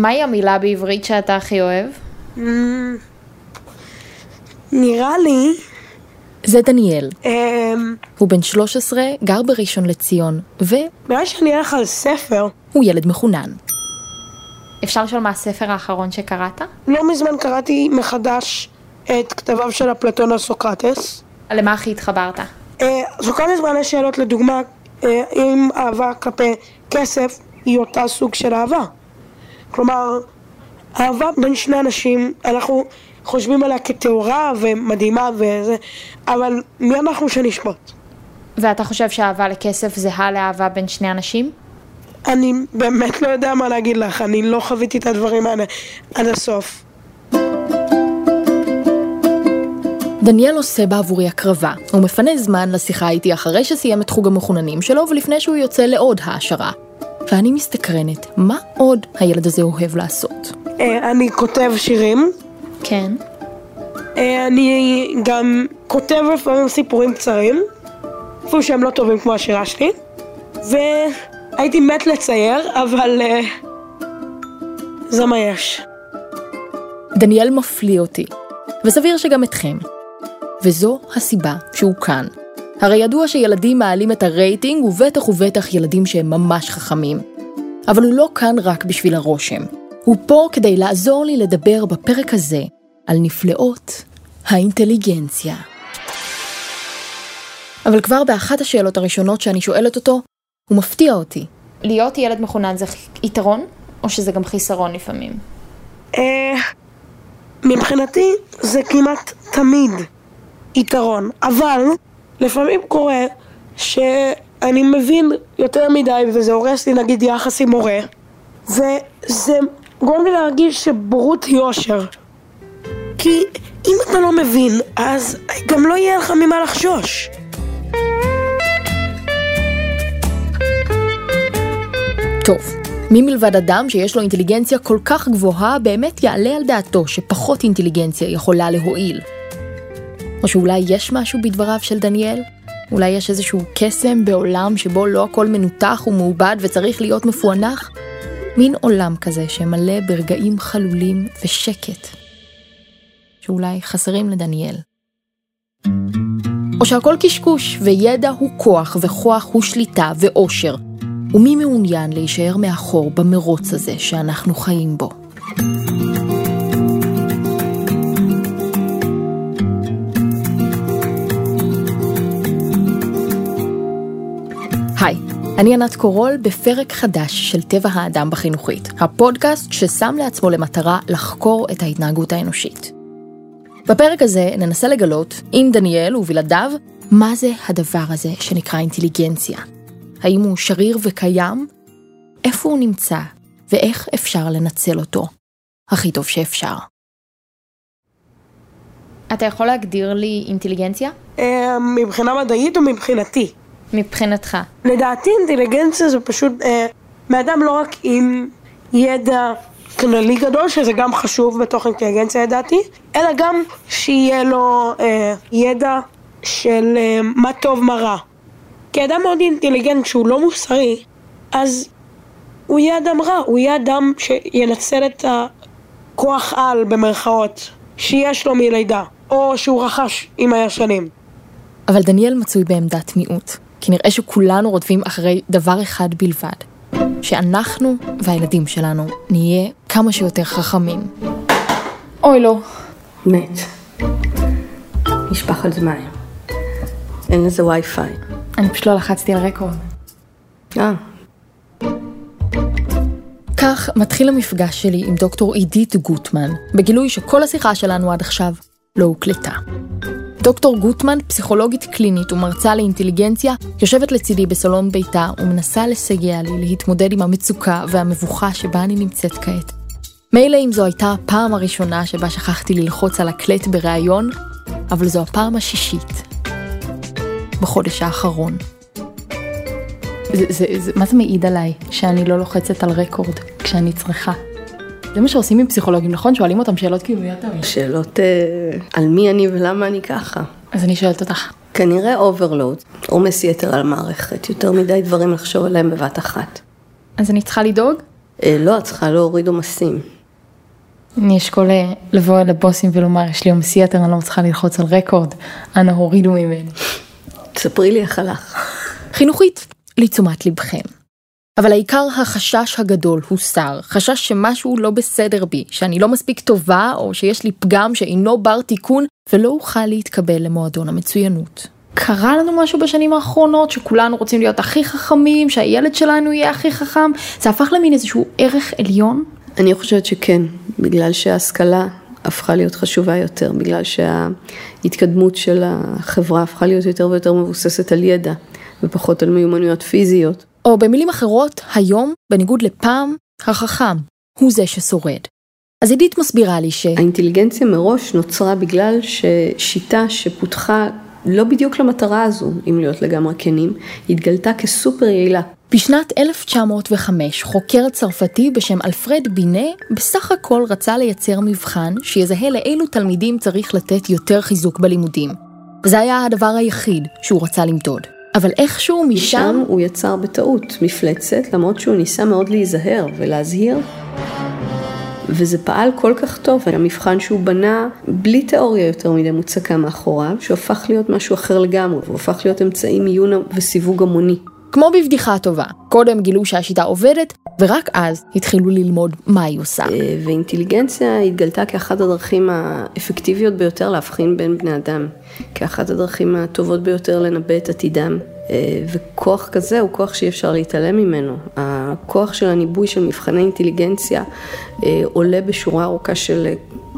מהי המילה בעברית שאתה הכי אוהב? נראה לי, זה דניאל. אמ, הוא בן 13, גר בראשון לציון, והוא נראה שאני אלך על ספר. ילד מחונן. אפשר לשאול מה הספר האחרון שקראת? לא מזמן קראתי מחדש את כתביו של אפלטון על סוקרטס. למה הכי התחברת? אה, סוקרטס מעלה שאלות לדוגמה, אה, אם אהבה כלפי כסף היא אותה סוג של אהבה. כלומר, אהבה בין שני אנשים, אנחנו חושבים עליה כטהורה ומדהימה וזה, אבל מי אנחנו שנשפוט? ואתה חושב שאהבה לכסף זהה לאהבה בין שני אנשים? אני באמת לא יודע מה להגיד לך, אני לא חוויתי את הדברים האלה עד הסוף. דניאל עושה בעבורי הקרבה. הוא מפנה זמן לשיחה איתי אחרי שסיים את חוג המחוננים שלו ולפני שהוא יוצא לעוד העשרה. ואני מסתקרנת, מה עוד הילד הזה אוהב לעשות? אה, אני כותב שירים, כן. אה, אני גם כותב לפעמים סיפורים קצרים, אפילו שהם לא טובים כמו השירה שלי, והייתי מת לצייר, אבל אה, זה מה יש. דניאל מפליא אותי, וסביר שגם אתכם. וזו הסיבה שהוא כאן. הרי ידוע שילדים מעלים את הרייטינג, ובטח ובטח ילדים שהם ממש חכמים. אבל הוא לא כאן רק בשביל הרושם. הוא פה כדי לעזור לי לדבר בפרק הזה על נפלאות האינטליגנציה. אבל כבר באחת השאלות הראשונות שאני שואלת אותו, הוא מפתיע אותי. להיות ילד מחונן זה יתרון, או שזה גם חיסרון לפעמים? אה, מבחינתי זה כמעט תמיד יתרון, אבל לפעמים קורה שאני מבין יותר מדי וזה הורס לי נגיד יחס עם מורה וזה גורם לי להרגיש שבורות היא אושר כי אם אתה לא מבין אז גם לא יהיה לך ממה לחשוש טוב, מי מלבד אדם שיש לו אינטליגנציה כל כך גבוהה באמת יעלה על דעתו שפחות אינטליגנציה יכולה להועיל? או שאולי יש משהו בדבריו של דניאל? אולי יש איזשהו קסם בעולם שבו לא הכל מנותח ומעובד וצריך להיות מפוענח? מין עולם כזה שמלא ברגעים חלולים ושקט, שאולי חסרים לדניאל. או שהכל קשקוש, וידע הוא כוח, וכוח הוא שליטה ואושר. ומי מעוניין להישאר מאחור במרוץ הזה שאנחנו חיים בו? אני ענת קורול בפרק חדש של טבע האדם בחינוכית, הפודקאסט ששם לעצמו למטרה לחקור את ההתנהגות האנושית. בפרק הזה ננסה לגלות, עם דניאל ובלעדיו, מה זה הדבר הזה שנקרא אינטליגנציה. האם הוא שריר וקיים? איפה הוא נמצא? ואיך אפשר לנצל אותו? הכי טוב שאפשר. אתה יכול להגדיר לי אינטליגנציה? אה, מבחינה מדעית או מבחינתי? מבחינתך. לדעתי אינטליגנציה זה פשוט אה, מאדם לא רק עם ידע כללי גדול, שזה גם חשוב בתוך אינטליגנציה לדעתי, אלא גם שיהיה לו אה, ידע של אה, מה טוב מה רע. כי אדם מאוד אינטליגנט שהוא לא מוסרי, אז הוא יהיה אדם רע, הוא יהיה אדם שינצל את הכוח על במרכאות שיש לו מלידה, או שהוא רכש עם הישנים. אבל דניאל מצוי בעמדת מיעוט, כי נראה שכולנו רודפים אחרי דבר אחד בלבד, שאנחנו והילדים שלנו נהיה כמה שיותר חכמים. אוי לא. מת. נשפך על זה מים. אין לזה וי-פיי. אני פשוט לא לחצתי על רקורד. אה, כך מתחיל המפגש שלי עם דוקטור עידית גוטמן, בגילוי שכל השיחה שלנו עד עכשיו לא הוקלטה. דוקטור גוטמן, פסיכולוגית קלינית ומרצה לאינטליגנציה, יושבת לצידי בסלון ביתה ומנסה לסייע לי להתמודד עם המצוקה והמבוכה שבה אני נמצאת כעת. מילא אם זו הייתה הפעם הראשונה שבה שכחתי ללחוץ על הקלט בריאיון, אבל זו הפעם השישית. בחודש האחרון. זה, זה, זה, מה זה מעיד עליי שאני לא לוחצת על רקורד כשאני צריכה? זה מה שעושים עם פסיכולוגים, נכון? שואלים אותם שאלות כאילו אתה? שאלות אה, על מי אני ולמה אני ככה. אז אני שואלת אותך. כנראה overload, עומס יתר על המערכת, יותר מדי דברים לחשוב עליהם בבת אחת. אז אני צריכה לדאוג? אה, לא, את צריכה להוריד עומסים. אני אשקול אה, לבוא לבוסים ולומר, יש לי עומסי יתר, אני לא מצליחה ללחוץ על record, אנא הורידו ממני. תספרי לי איך הלך. חינוכית, לתשומת לבכם. אבל העיקר החשש הגדול הוסר, חשש שמשהו לא בסדר בי, שאני לא מספיק טובה, או שיש לי פגם שאינו בר תיקון, ולא אוכל להתקבל למועדון המצוינות. קרה לנו משהו בשנים האחרונות, שכולנו רוצים להיות הכי חכמים, שהילד שלנו יהיה הכי חכם, זה הפך למין איזשהו ערך עליון? אני חושבת שכן, בגלל שההשכלה הפכה להיות חשובה יותר, בגלל שההתקדמות של החברה הפכה להיות יותר ויותר מבוססת על ידע, ופחות על מיומנויות פיזיות. או במילים אחרות, היום, בניגוד לפעם, החכם הוא זה ששורד. אז עידית מסבירה לי ש... האינטליגנציה מראש נוצרה בגלל ששיטה שפותחה לא בדיוק למטרה הזו, אם להיות לגמרי כנים, התגלתה כסופר יעילה. בשנת 1905 חוקר צרפתי בשם אלפרד בינה בסך הכל רצה לייצר מבחן שיזהה לאילו תלמידים צריך לתת יותר חיזוק בלימודים. וזה היה הדבר היחיד שהוא רצה למדוד. אבל איכשהו משם... משם הוא יצר בטעות מפלצת, למרות שהוא ניסה מאוד להיזהר ולהזהיר. וזה פעל כל כך טוב, המבחן שהוא בנה בלי תיאוריה יותר מדי מוצקה מאחוריו, שהפך להיות משהו אחר לגמרי, והוא הפך להיות אמצעי מיון וסיווג המוני. כמו בבדיחה טובה, קודם גילו שהשיטה עובדת, ורק אז התחילו ללמוד מה היא עושה. אה, ואינטליגנציה התגלתה כאחת הדרכים האפקטיביות ביותר להבחין בין בני אדם, כאחת הדרכים הטובות ביותר לנבא את עתידם. אה, וכוח כזה הוא כוח שאי אפשר להתעלם ממנו. הכוח של הניבוי של מבחני אינטליגנציה אה, עולה בשורה ארוכה של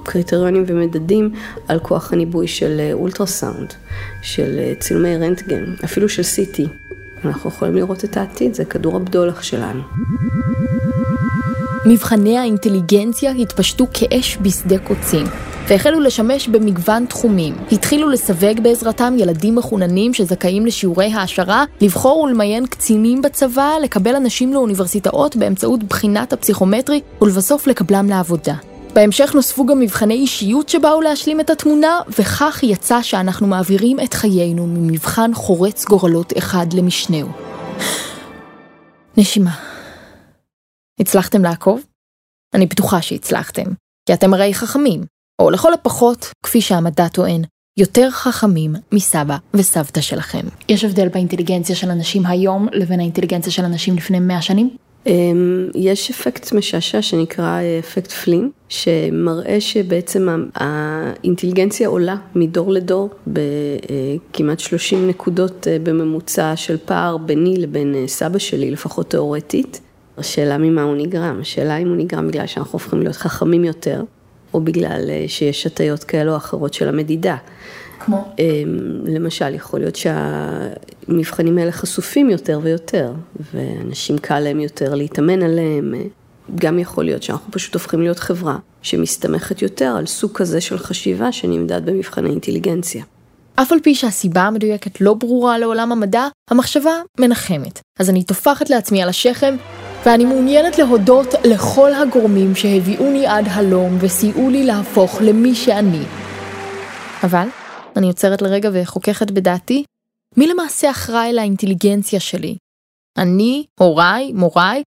קריטריונים ומדדים על כוח הניבוי של אולטרסאונד, של צילומי רנטגן, אפילו של CT. אנחנו יכולים לראות את העתיד, זה כדור הבדולח שלנו. מבחני האינטליגנציה התפשטו כאש בשדה קוצים, והחלו לשמש במגוון תחומים. התחילו לסווג בעזרתם ילדים מחוננים שזכאים לשיעורי העשרה, לבחור ולמיין קצינים בצבא, לקבל אנשים לאוניברסיטאות באמצעות בחינת הפסיכומטרי, ולבסוף לקבלם לעבודה. בהמשך נוספו גם מבחני אישיות שבאו להשלים את התמונה, וכך יצא שאנחנו מעבירים את חיינו ממבחן חורץ גורלות אחד למשנהו. נשימה. הצלחתם לעקוב? אני בטוחה שהצלחתם, כי אתם הרי חכמים, או לכל הפחות, כפי שהמדע טוען, יותר חכמים מסבא וסבתא שלכם. יש הבדל באינטליגנציה של אנשים היום לבין האינטליגנציה של אנשים לפני 100 שנים? אמ, יש אפקט משעשע שנקרא אה, אפקט פלין, שמראה שבעצם האינטליגנציה עולה מדור לדור בכמעט 30 נקודות אה, בממוצע של פער ביני לבין אה, סבא שלי, לפחות תיאורטית. השאלה ממה הוא נגרם, השאלה אם הוא נגרם בגלל שאנחנו הופכים להיות חכמים יותר, או בגלל שיש הטיות כאלו או אחרות של המדידה. כמו? אמ, למשל, יכול להיות שהמבחנים האלה חשופים יותר ויותר, ואנשים קל להם יותר להתאמן עליהם. גם יכול להיות שאנחנו פשוט הופכים להיות חברה שמסתמכת יותר על סוג כזה של חשיבה שנמדד במבחני אינטליגנציה. אף על פי שהסיבה המדויקת לא ברורה לעולם המדע, המחשבה מנחמת. אז אני טופחת לעצמי על השכם, ואני מעוניינת להודות לכל הגורמים שהביאוני עד הלום וסייעו לי להפוך למי שאני. אבל אני עוצרת לרגע וחוככת בדעתי, מי למעשה אחראי לאינטליגנציה שלי? אני, הוריי, מוריי?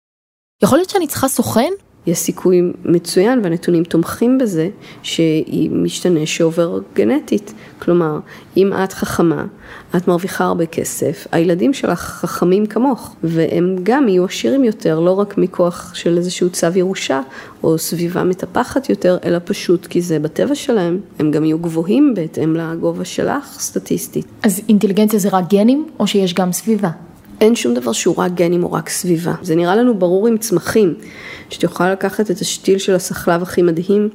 יכול להיות שאני צריכה סוכן? יש סיכוי מצוין והנתונים תומכים בזה שהיא משתנה שעובר גנטית. כלומר, אם את חכמה, את מרוויחה הרבה כסף, הילדים שלך חכמים כמוך, והם גם יהיו עשירים יותר, לא רק מכוח של איזשהו צו ירושה או סביבה מטפחת יותר, אלא פשוט כי זה בטבע שלהם, הם גם יהיו גבוהים בהתאם לגובה שלך סטטיסטית. אז אינטליגנציה זה רק גנים או שיש גם סביבה? אין שום דבר שהוא רק גנים או רק סביבה. זה נראה לנו ברור עם צמחים, שאת יכולה לקחת את השתיל של הסחלב הכי מדהים,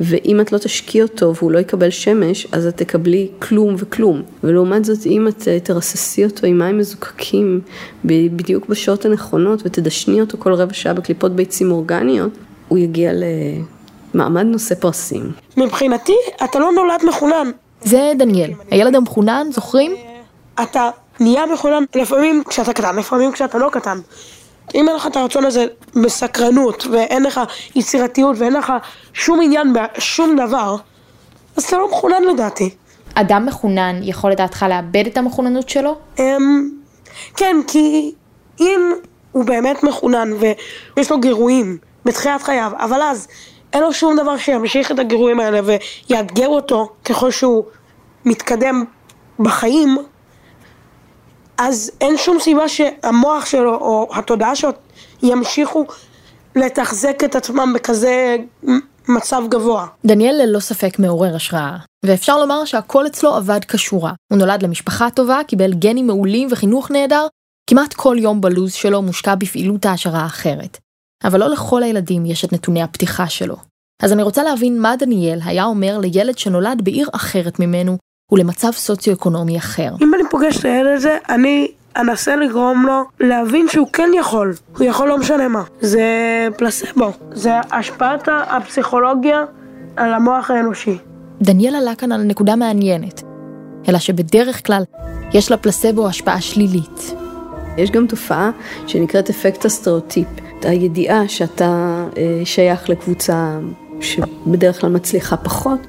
ואם את לא תשקיע אותו והוא לא יקבל שמש, אז את תקבלי כלום וכלום. ולעומת זאת, אם את אה, תרססי אותו עם מים מזוקקים בדיוק בשעות הנכונות ותדשני אותו כל רבע שעה בקליפות ביצים אורגניות, הוא יגיע למעמד נושא פרסים. מבחינתי, אתה לא נולד מחונן. זה דניאל, הילד המחונן, זוכרים? אתה נהיה מחונן לפעמים כשאתה קטן, לפעמים כשאתה לא קטן. אם אין לך את הרצון הזה בסקרנות, ואין לך יצירתיות, ואין לך שום עניין בשום דבר, אז אתה לא מחונן לדעתי. אדם מחונן יכול לדעתך לאבד את המחוננות שלו? אמ, כן, כי אם הוא באמת מחונן ויש לו גירויים בתחילת חייו, אבל אז אין לו שום דבר שימשיך את הגירויים האלה ויאתגר אותו ככל שהוא מתקדם בחיים, אז אין שום סיבה שהמוח שלו או התודעה שלו ימשיכו לתחזק את עצמם בכזה מצב גבוה. דניאל ללא ספק מעורר השראה, ואפשר לומר שהכל אצלו עבד כשורה. הוא נולד למשפחה טובה, קיבל גנים מעולים וחינוך נהדר, כמעט כל יום בלוז שלו מושקע בפעילות העשרה אחרת. אבל לא לכל הילדים יש את נתוני הפתיחה שלו. אז אני רוצה להבין מה דניאל היה אומר לילד שנולד בעיר אחרת ממנו ולמצב סוציו-אקונומי אחר. אם אני פוגש את הילד הזה, אני אנסה לגרום לו להבין שהוא כן יכול. הוא יכול לא משנה מה. זה פלסבו. זה השפעת הפסיכולוגיה על המוח האנושי. דניאל עלה כאן על נקודה מעניינת, אלא שבדרך כלל יש לפלסבו השפעה שלילית. יש גם תופעה שנקראת אפקט הסטריאוטיפ. הידיעה שאתה אה, שייך לקבוצה שבדרך כלל מצליחה פחות,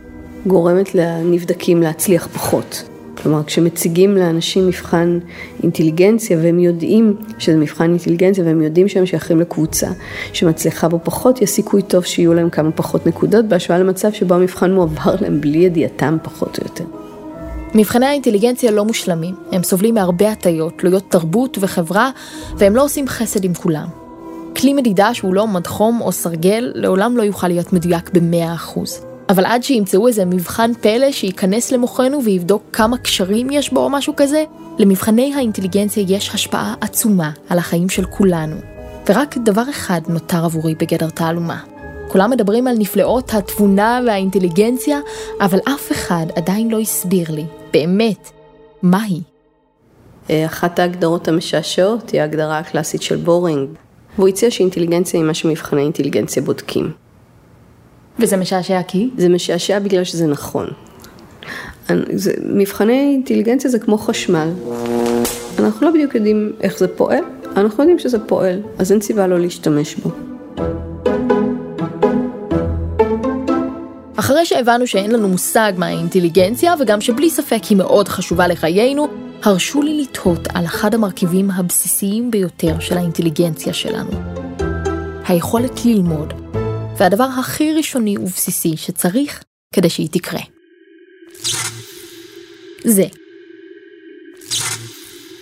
גורמת לנבדקים להצליח פחות. כלומר, כשמציגים לאנשים מבחן אינטליגנציה והם יודעים שזה מבחן אינטליגנציה והם יודעים שהם שייכים לקבוצה שמצליחה בו פחות, יש סיכוי טוב שיהיו להם כמה פחות נקודות בהשוואה למצב שבו המבחן מועבר להם בלי ידיעתם פחות או יותר. מבחני האינטליגנציה לא מושלמים, הם סובלים מהרבה הטיות, תלויות תרבות וחברה, והם לא עושים חסד עם כולם. כלי מדידה שהוא לא מדחום או סרגל, לעולם לא יוכל להיות מדויק ב-100%. אבל עד שימצאו איזה מבחן פלא שייכנס למוחנו ויבדוק כמה קשרים יש בו או משהו כזה, למבחני האינטליגנציה יש השפעה עצומה על החיים של כולנו. ורק דבר אחד נותר עבורי בגדר תעלומה. כולם מדברים על נפלאות התבונה והאינטליגנציה, אבל אף אחד עדיין לא הסביר לי, באמת, מהי. אחת ההגדרות המשעשעות היא ההגדרה הקלאסית של בורינג. והוא הציע שאינטליגנציה היא מה שמבחני אינטליגנציה בודקים. וזה משעשע כי? זה משעשע בגלל שזה נכון. זה, מבחני אינטליגנציה זה כמו חשמל. אנחנו לא בדיוק יודעים איך זה פועל, אנחנו יודעים שזה פועל, אז אין סיבה לא להשתמש בו. אחרי שהבנו שאין לנו מושג מה האינטליגנציה, וגם שבלי ספק היא מאוד חשובה לחיינו, הרשו לי לתהות על אחד המרכיבים הבסיסיים ביותר של האינטליגנציה שלנו. היכולת ללמוד, והדבר הכי ראשוני ובסיסי שצריך כדי שהיא תקרה. זה.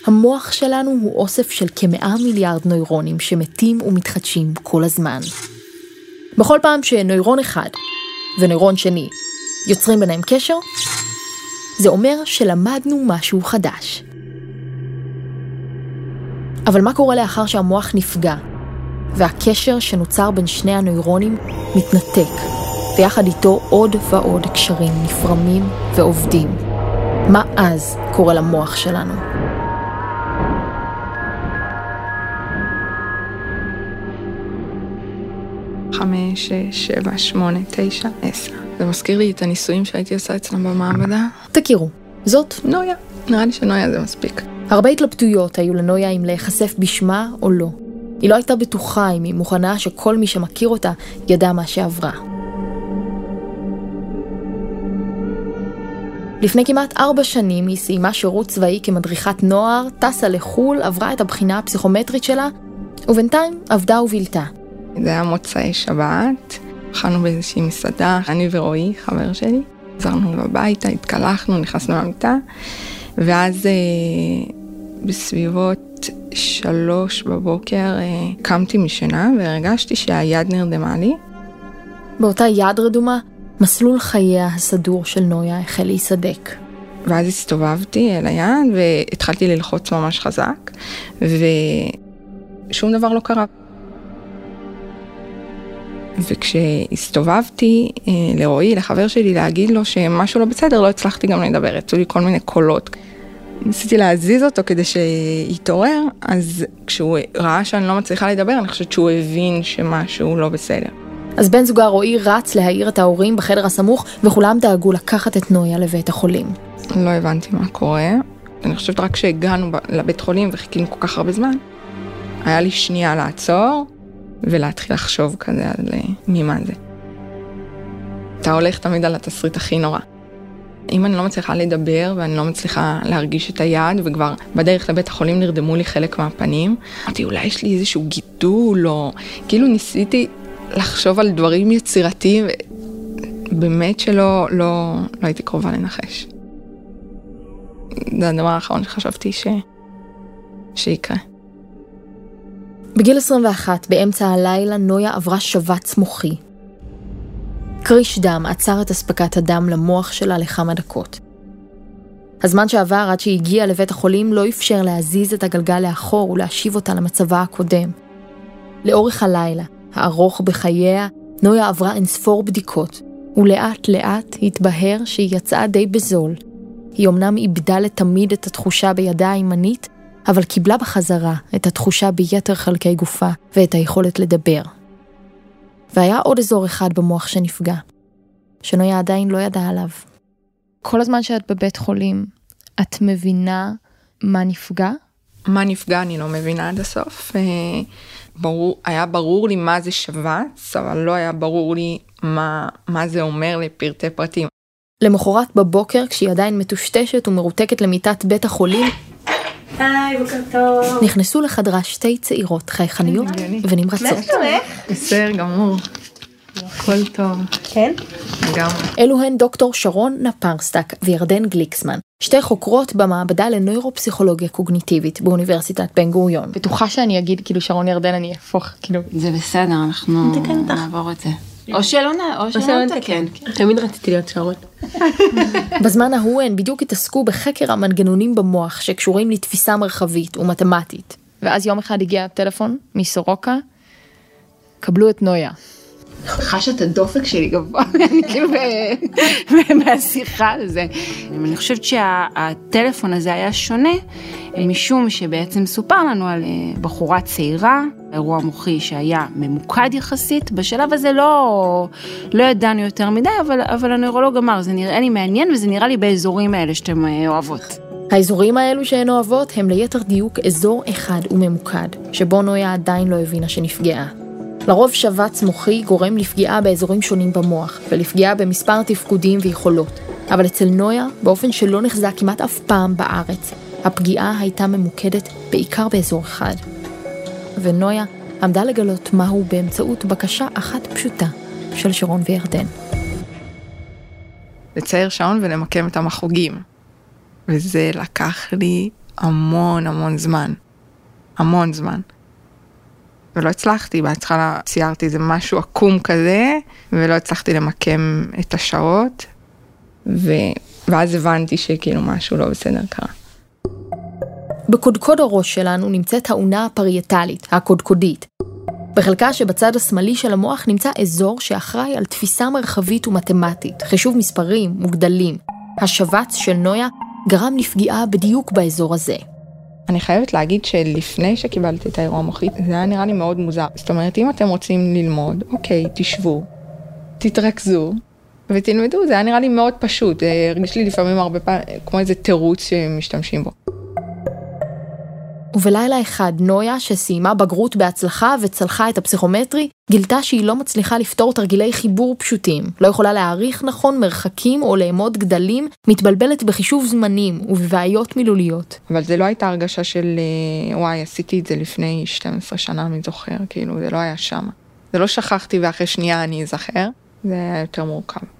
המוח שלנו הוא אוסף של כמאה מיליארד נוירונים שמתים ומתחדשים כל הזמן. בכל פעם שנוירון אחד ונוירון שני יוצרים ביניהם קשר, זה אומר שלמדנו משהו חדש. אבל מה קורה לאחר שהמוח נפגע, והקשר שנוצר בין שני הנוירונים מתנתק, ויחד איתו עוד ועוד קשרים נפרמים ועובדים? מה אז קורה למוח שלנו? חמש, שש, שבע, שמונה, תשע, עשר. זה מזכיר לי את הניסויים שהייתי עושה אצלם במעבדה. תכירו, זאת נויה. נראה לי שנויה זה מספיק. הרבה התלבטויות היו לנויה אם להיחשף בשמה או לא. היא לא הייתה בטוחה אם היא מוכנה שכל מי שמכיר אותה ידע מה שעברה. לפני כמעט ארבע שנים היא סיימה שירות צבאי כמדריכת נוער, טסה לחו"ל, עברה את הבחינה הפסיכומטרית שלה, ובינתיים עבדה ובילתה. זה היה מוצאי שבת, אכלנו באיזושהי מסעדה, אני ורועי, חבר שלי. חזרנו הביתה, התקלחנו, נכנסנו למיטה, ואז אה, בסביבות שלוש בבוקר אה, קמתי משינה והרגשתי שהיד נרדמה לי. באותה יד רדומה, מסלול חייה הסדור של נויה החל להיסדק. ואז הסתובבתי אל היד והתחלתי ללחוץ ממש חזק, ושום דבר לא קרה. וכשהסתובבתי אה, לרועי, לחבר שלי, להגיד לו שמשהו לא בסדר, לא הצלחתי גם לדבר, יצאו לי כל מיני קולות. ניסיתי להזיז אותו כדי שיתעורר, אז כשהוא ראה שאני לא מצליחה לדבר, אני חושבת שהוא הבין שמשהו לא בסדר. אז בן זוגה רועי רץ להעיר את ההורים בחדר הסמוך, וכולם דאגו לקחת את נויה לבית החולים. לא הבנתי מה קורה. אני חושבת רק כשהגענו לבית חולים וחיכינו כל כך הרבה זמן, היה לי שנייה לעצור ולהתחיל לחשוב כזה על ממה זה. אתה הולך תמיד על התסריט הכי נורא. אם אני לא מצליחה לדבר ואני לא מצליחה להרגיש את היד וכבר בדרך לבית החולים נרדמו לי חלק מהפנים, אמרתי אולי יש לי איזשהו גידול או כאילו ניסיתי לחשוב על דברים יצירתיים, באמת שלא לא, לא הייתי קרובה לנחש. זה הדבר האחרון שחשבתי ש... שיקרה. בגיל 21, באמצע הלילה, נויה עברה שבץ מוחי. קריש דם עצר את אספקת הדם למוח שלה לכמה דקות. הזמן שעבר עד שהיא הגיעה לבית החולים לא אפשר להזיז את הגלגל לאחור ולהשיב אותה למצבה הקודם. לאורך הלילה, הארוך בחייה, נויה עברה אינספור בדיקות, ולאט לאט התבהר שהיא יצאה די בזול. היא אמנם איבדה לתמיד את התחושה בידה הימנית, אבל קיבלה בחזרה את התחושה ביתר חלקי גופה ואת היכולת לדבר. והיה עוד אזור אחד במוח שנפגע, שנויה עדיין לא ידעה עליו. כל הזמן שאת בבית חולים, את מבינה מה נפגע? מה נפגע אני לא מבינה עד הסוף. אה, ברור, היה ברור לי מה זה שבץ, אבל לא היה ברור לי מה, מה זה אומר לפרטי פרטים. למחרת בבוקר, כשהיא עדיין מטושטשת ומרותקת למיטת בית החולים, היי, בוקר טוב. נכנסו לחדרה שתי צעירות חייכניות ונמרצות. בסדר גמור. הכל טוב. כן? גם. אלו הן דוקטור שרון נפרסטק וירדן גליקסמן, שתי חוקרות במעבדה לנוירופסיכולוגיה קוגניטיבית באוניברסיטת בן גוריון. בטוחה שאני אגיד כאילו שרון ירדן אני אהפוך כאילו. זה בסדר, אנחנו. נעבור את זה. או שלא נתקן. תמיד רציתי להיות שרון. בזמן ההוא הן בדיוק התעסקו בחקר המנגנונים במוח שקשורים לתפיסה מרחבית ומתמטית. ואז יום אחד הגיע הטלפון מסורוקה, קבלו את נויה. חש את הדופק שלי גבוה, אני כאילו מהשיחה על זה. אני חושבת שהטלפון הזה היה שונה, משום שבעצם סופר לנו על אה, בחורה צעירה, אירוע מוחי שהיה ממוקד יחסית, בשלב הזה לא, לא ידענו יותר מדי, אבל, אבל הנוירולוג אמר, זה נראה לי מעניין וזה נראה לי באזורים האלה שאתם אה, אוהבות. האזורים האלו שהן אוהבות הם ליתר דיוק אזור אחד וממוקד, שבו נויה עדיין לא הבינה שנפגעה. לרוב שבץ מוחי גורם לפגיעה באזורים שונים במוח, ולפגיעה במספר תפקודים ויכולות. אבל אצל נויה, באופן שלא נחזה כמעט אף פעם בארץ, הפגיעה הייתה ממוקדת בעיקר באזור אחד. ונויה עמדה לגלות מהו באמצעות בקשה אחת פשוטה של שרון וירדן. לצייר שעון ולמקם את המחוגים. וזה לקח לי המון המון זמן. המון זמן. ולא הצלחתי, בהתחלה ציירתי איזה משהו עקום כזה, ולא הצלחתי למקם את השעות, ו... ואז הבנתי שכאילו משהו לא בסדר קרה. בקודקוד הראש שלנו נמצאת האונה הפרייטלית, הקודקודית. בחלקה שבצד השמאלי של המוח נמצא אזור שאחראי על תפיסה מרחבית ומתמטית, חישוב מספרים וגדלים. השבץ של נויה גרם לפגיעה בדיוק באזור הזה. אני חייבת להגיד שלפני שקיבלתי את האירוע המוחי, זה היה נראה לי מאוד מוזר. זאת אומרת, אם אתם רוצים ללמוד, אוקיי, תשבו, תתרכזו ותלמדו, זה היה נראה לי מאוד פשוט. זה הרגיש לי לפעמים הרבה פעמים כמו איזה תירוץ שמשתמשים בו. ובלילה אחד נויה, שסיימה בגרות בהצלחה וצלחה את הפסיכומטרי, גילתה שהיא לא מצליחה לפתור תרגילי חיבור פשוטים, לא יכולה להעריך נכון מרחקים או לאמוד גדלים, מתבלבלת בחישוב זמנים ובבעיות מילוליות. אבל זה לא הייתה הרגשה של אה, וואי, עשיתי את זה לפני 12 שנה, אני זוכר, כאילו, זה לא היה שם. זה לא שכחתי ואחרי שנייה אני אזכר, זה היה יותר מורכב.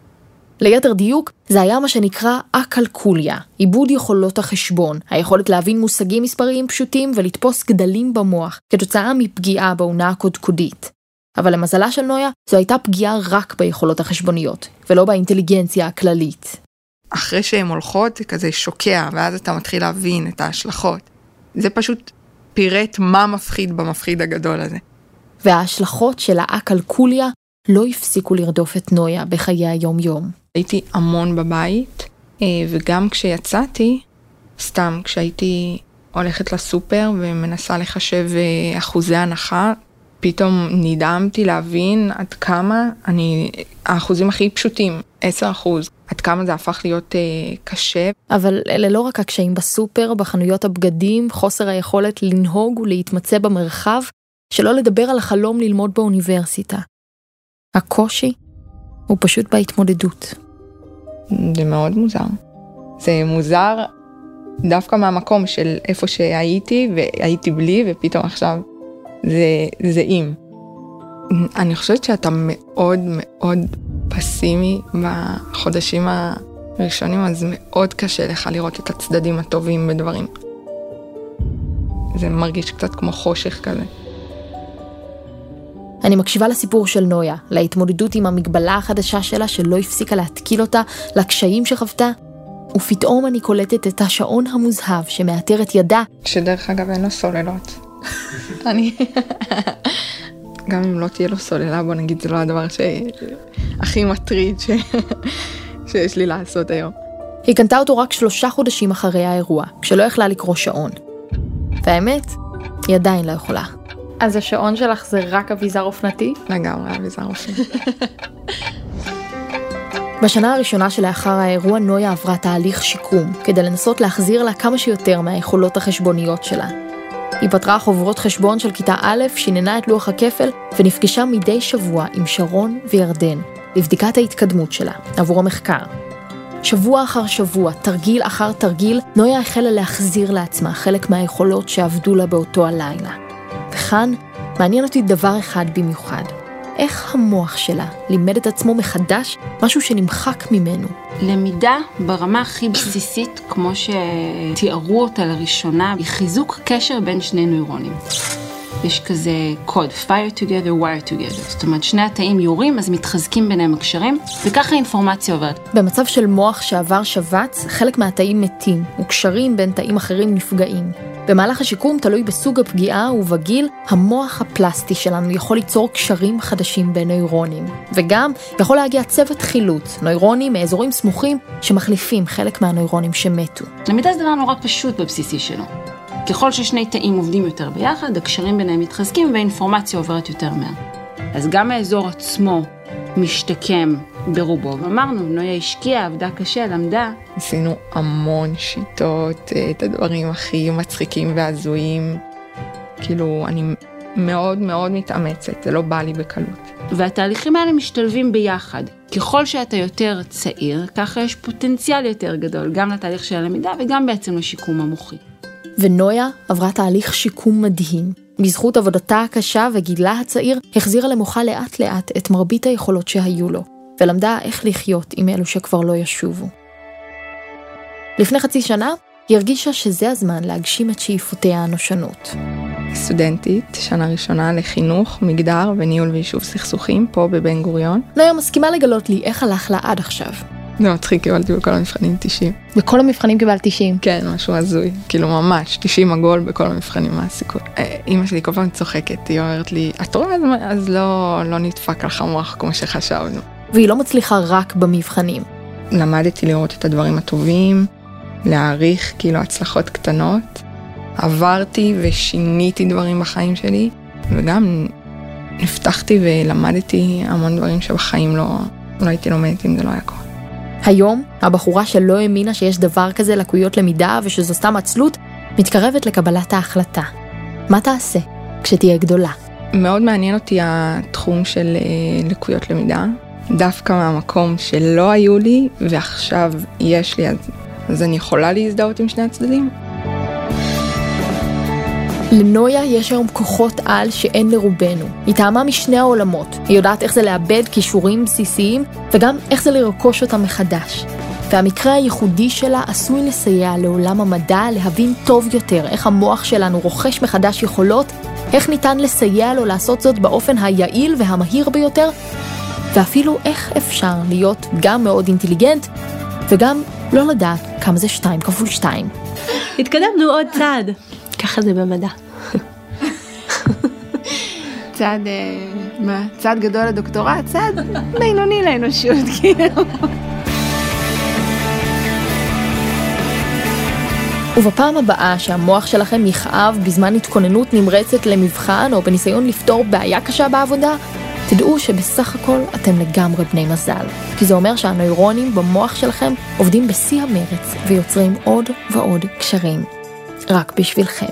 ליתר דיוק, זה היה מה שנקרא אקלקוליה, עיבוד יכולות החשבון, היכולת להבין מושגים מספריים פשוטים ולתפוס גדלים במוח, כתוצאה מפגיעה באונה הקודקודית. אבל למזלה של נויה, זו הייתה פגיעה רק ביכולות החשבוניות, ולא באינטליגנציה הכללית. אחרי שהן הולכות זה כזה שוקע, ואז אתה מתחיל להבין את ההשלכות. זה פשוט פירט מה מפחיד במפחיד הגדול הזה. וההשלכות של האקלקוליה לא הפסיקו לרדוף את נויה בחיי היום-יום. הייתי המון בבית, אה, וגם כשיצאתי, סתם כשהייתי הולכת לסופר ומנסה לחשב אה, אחוזי הנחה, פתאום נדהמתי להבין עד כמה אני, האחוזים הכי פשוטים, 10 אחוז, עד כמה זה הפך להיות אה, קשה. אבל אלה לא רק הקשיים בסופר, בחנויות הבגדים, חוסר היכולת לנהוג ולהתמצא במרחב, שלא לדבר על החלום ללמוד באוניברסיטה. הקושי הוא פשוט בהתמודדות. זה מאוד מוזר. זה מוזר דווקא מהמקום של איפה שהייתי והייתי בלי ופתאום עכשיו זה, זה עם. אני חושבת שאתה מאוד מאוד פסימי בחודשים הראשונים, אז מאוד קשה לך לראות את הצדדים הטובים בדברים. זה מרגיש קצת כמו חושך כזה. אני מקשיבה לסיפור של נויה, להתמודדות עם המגבלה החדשה שלה שלא הפסיקה להתקיל אותה, לקשיים שחוותה, ופתאום אני קולטת את השעון המוזהב שמאתר את ידה. שדרך אגב אין לו סוללות. אני... גם אם לא תהיה לו סוללה, בוא נגיד זה לא הדבר שהכי מטריד ש... שיש לי לעשות היום. היא קנתה אותו רק שלושה חודשים אחרי האירוע, כשלא יכלה לקרוא שעון. והאמת, היא עדיין לא יכולה. אז השעון שלך זה רק אביזר אופנתי? לגמרי אביזר אופנתי. בשנה הראשונה שלאחר האירוע נויה עברה תהליך שיקום, כדי לנסות להחזיר לה כמה שיותר מהיכולות החשבוניות שלה. היא פתרה חוברות חשבון של כיתה א', שיננה את לוח הכפל, ונפגשה מדי שבוע עם שרון וירדן, לבדיקת ההתקדמות שלה, עבור המחקר. שבוע אחר שבוע, תרגיל אחר תרגיל, נויה החלה להחזיר לעצמה חלק מהיכולות שעבדו לה באותו הלילה. וכאן מעניין אותי דבר אחד במיוחד, איך המוח שלה לימד את עצמו מחדש משהו שנמחק ממנו. למידה ברמה הכי בסיסית, כמו שתיארו אותה לראשונה, היא חיזוק קשר בין שני נוירונים. יש כזה קוד, fire together, wire together. זאת אומרת, שני התאים יורים, אז מתחזקים ביניהם הקשרים, וככה האינפורמציה עוברת. במצב של מוח שעבר שבץ, חלק מהתאים מתים, וקשרים בין תאים אחרים נפגעים. במהלך השיקום, תלוי בסוג הפגיעה ובגיל, המוח הפלסטי שלנו יכול ליצור קשרים חדשים בין נוירונים. וגם יכול להגיע צוות חילוץ, נוירונים מאזורים סמוכים שמחליפים חלק מהנוירונים שמתו. למידה זה דבר נורא פשוט בבסיסי שלו. ככל ששני תאים עובדים יותר ביחד, הקשרים ביניהם מתחזקים והאינפורמציה עוברת יותר מהר. אז גם האזור עצמו משתקם ברובו, ואמרנו, נויה השקיעה, עבדה קשה, למדה. עשינו המון שיטות, אה, את הדברים הכי מצחיקים והזויים. כאילו, אני מאוד מאוד מתאמצת, זה לא בא לי בקלות. והתהליכים האלה משתלבים ביחד. ככל שאתה יותר צעיר, ככה יש פוטנציאל יותר גדול, גם לתהליך של הלמידה וגם בעצם לשיקום המוחי. ונויה עברה תהליך שיקום מדהים. בזכות עבודתה הקשה וגילה הצעיר, החזירה למוחה לאט לאט את מרבית היכולות שהיו לו, ולמדה איך לחיות עם אלו שכבר לא ישובו. לפני חצי שנה, היא הרגישה שזה הזמן להגשים את שאיפותיה הנושנות. סטודנטית, שנה ראשונה לחינוך, מגדר וניהול ויישוב סכסוכים פה בבן גוריון. נויה מסכימה לגלות לי איך הלך לה עד עכשיו. זה מצחיק, קיבלתי בכל המבחנים 90. בכל המבחנים קיבלת 90? כן, משהו הזוי. כאילו ממש, 90 עגול בכל המבחנים, מה הסיכוי? אימא שלי כל פעם צוחקת, היא אומרת לי, את רואה? אז לא, לא נדפק לך המוח כמו שחשבנו. והיא לא מצליחה רק במבחנים. למדתי לראות את הדברים הטובים, להעריך כאילו הצלחות קטנות. עברתי ושיניתי דברים בחיים שלי, וגם נפתחתי ולמדתי המון דברים שבחיים לא, לא הייתי לומדת אם זה לא היה קורה. היום, הבחורה שלא האמינה שיש דבר כזה לקויות למידה ושזו סתם עצלות, מתקרבת לקבלת ההחלטה. מה תעשה כשתהיה גדולה? מאוד מעניין אותי התחום של אה, לקויות למידה, דווקא מהמקום שלא היו לי ועכשיו יש לי, אז, אז אני יכולה להזדהות עם שני הצדדים. לנויה יש היום כוחות על שאין לרובנו. היא טעמה משני העולמות. היא יודעת איך זה לאבד כישורים בסיסיים, וגם איך זה לרכוש אותם מחדש. והמקרה הייחודי שלה עשוי לסייע לעולם המדע להבין טוב יותר איך המוח שלנו רוכש מחדש יכולות, איך ניתן לסייע לו לעשות זאת באופן היעיל והמהיר ביותר, ואפילו איך אפשר להיות גם מאוד אינטליגנט, וגם לא לדעת כמה זה שתיים כפול שתיים. התקדמנו עוד צעד. ככה זה במדע. צעד, מה, צעד גדול לדוקטורט? צעד בינוני לאנושות, כאילו. ובפעם הבאה שהמוח שלכם יכאב בזמן התכוננות נמרצת למבחן או בניסיון לפתור בעיה קשה בעבודה, תדעו שבסך הכל אתם לגמרי בני מזל. כי זה אומר שהנוירונים במוח שלכם עובדים בשיא המרץ ויוצרים עוד ועוד קשרים. רק בשבילכם.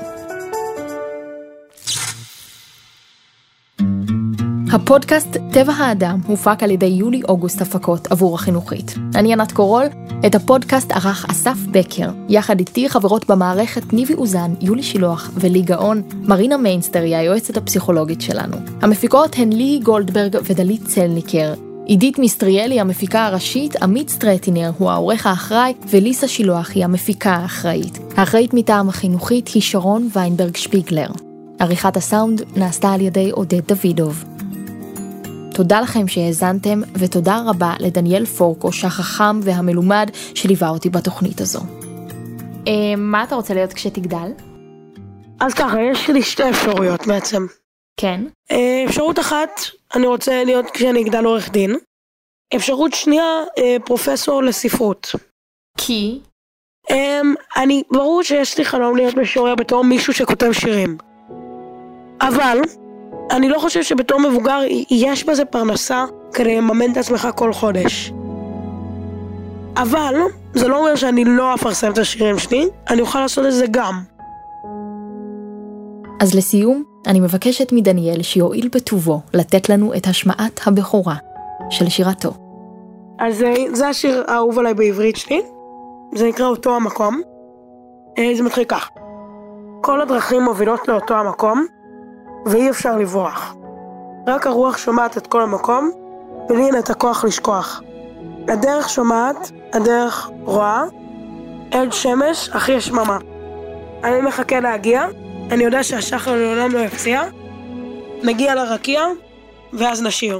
הפודקאסט טבע האדם הופק על ידי יולי אוגוסט הפקות עבור החינוכית. אני ענת קורול, את הפודקאסט ערך אסף בקר, יחד איתי חברות במערכת ניבי אוזן, יולי שילוח ולי גאון, מרינה מיינסטר היא היועצת הפסיכולוגית שלנו. המפיקות הן לי גולדברג ודלית צלניקר. עידית מיסטריאלי המפיקה הראשית, עמית סטרטינר הוא העורך האחראי וליסה שילוח היא המפיקה האחראית. האחראית מטעם החינוכית היא שרון ויינברג שפיגלר. עריכת הסאונד נעשתה על ידי עודד דוידוב. תודה לכם שהאזנתם, ותודה רבה לדניאל פורקוש החכם והמלומד שליווה אותי בתוכנית הזו. אה, מה אתה רוצה להיות כשתגדל? אז ככה, יש לי שתי אפשרויות בעצם. כן. אה, אפשרות אחת, אני רוצה להיות כשאני אגדל עורך דין. אפשרות שנייה, אה, פרופסור לספרות. כי? אמ, אני, ברור שיש לי חלום להיות משורר בתור מישהו שכותב שירים. אבל, אני לא חושב שבתור מבוגר יש בזה פרנסה כדי לממן את עצמך כל חודש. אבל, זה לא אומר שאני לא אפרסם את השירים שלי, אני אוכל לעשות את זה גם. אז לסיום, אני מבקשת מדניאל שיואיל בטובו לתת לנו את השמעת הבכורה של שירתו. אז זה השיר האהוב עליי בעברית שלי, זה נקרא אותו המקום. אה, זה מתחיל כך: כל הדרכים מובילות לאותו המקום, ואי אפשר לברוח. רק הרוח שומעת את כל המקום, ולי אין את הכוח לשכוח. הדרך שומעת, הדרך רואה, עד שמש, אחי השממה. אני מחכה להגיע, אני יודע שהשחר לעולם לא יפציע, נגיע לרקיע, ואז נשיר.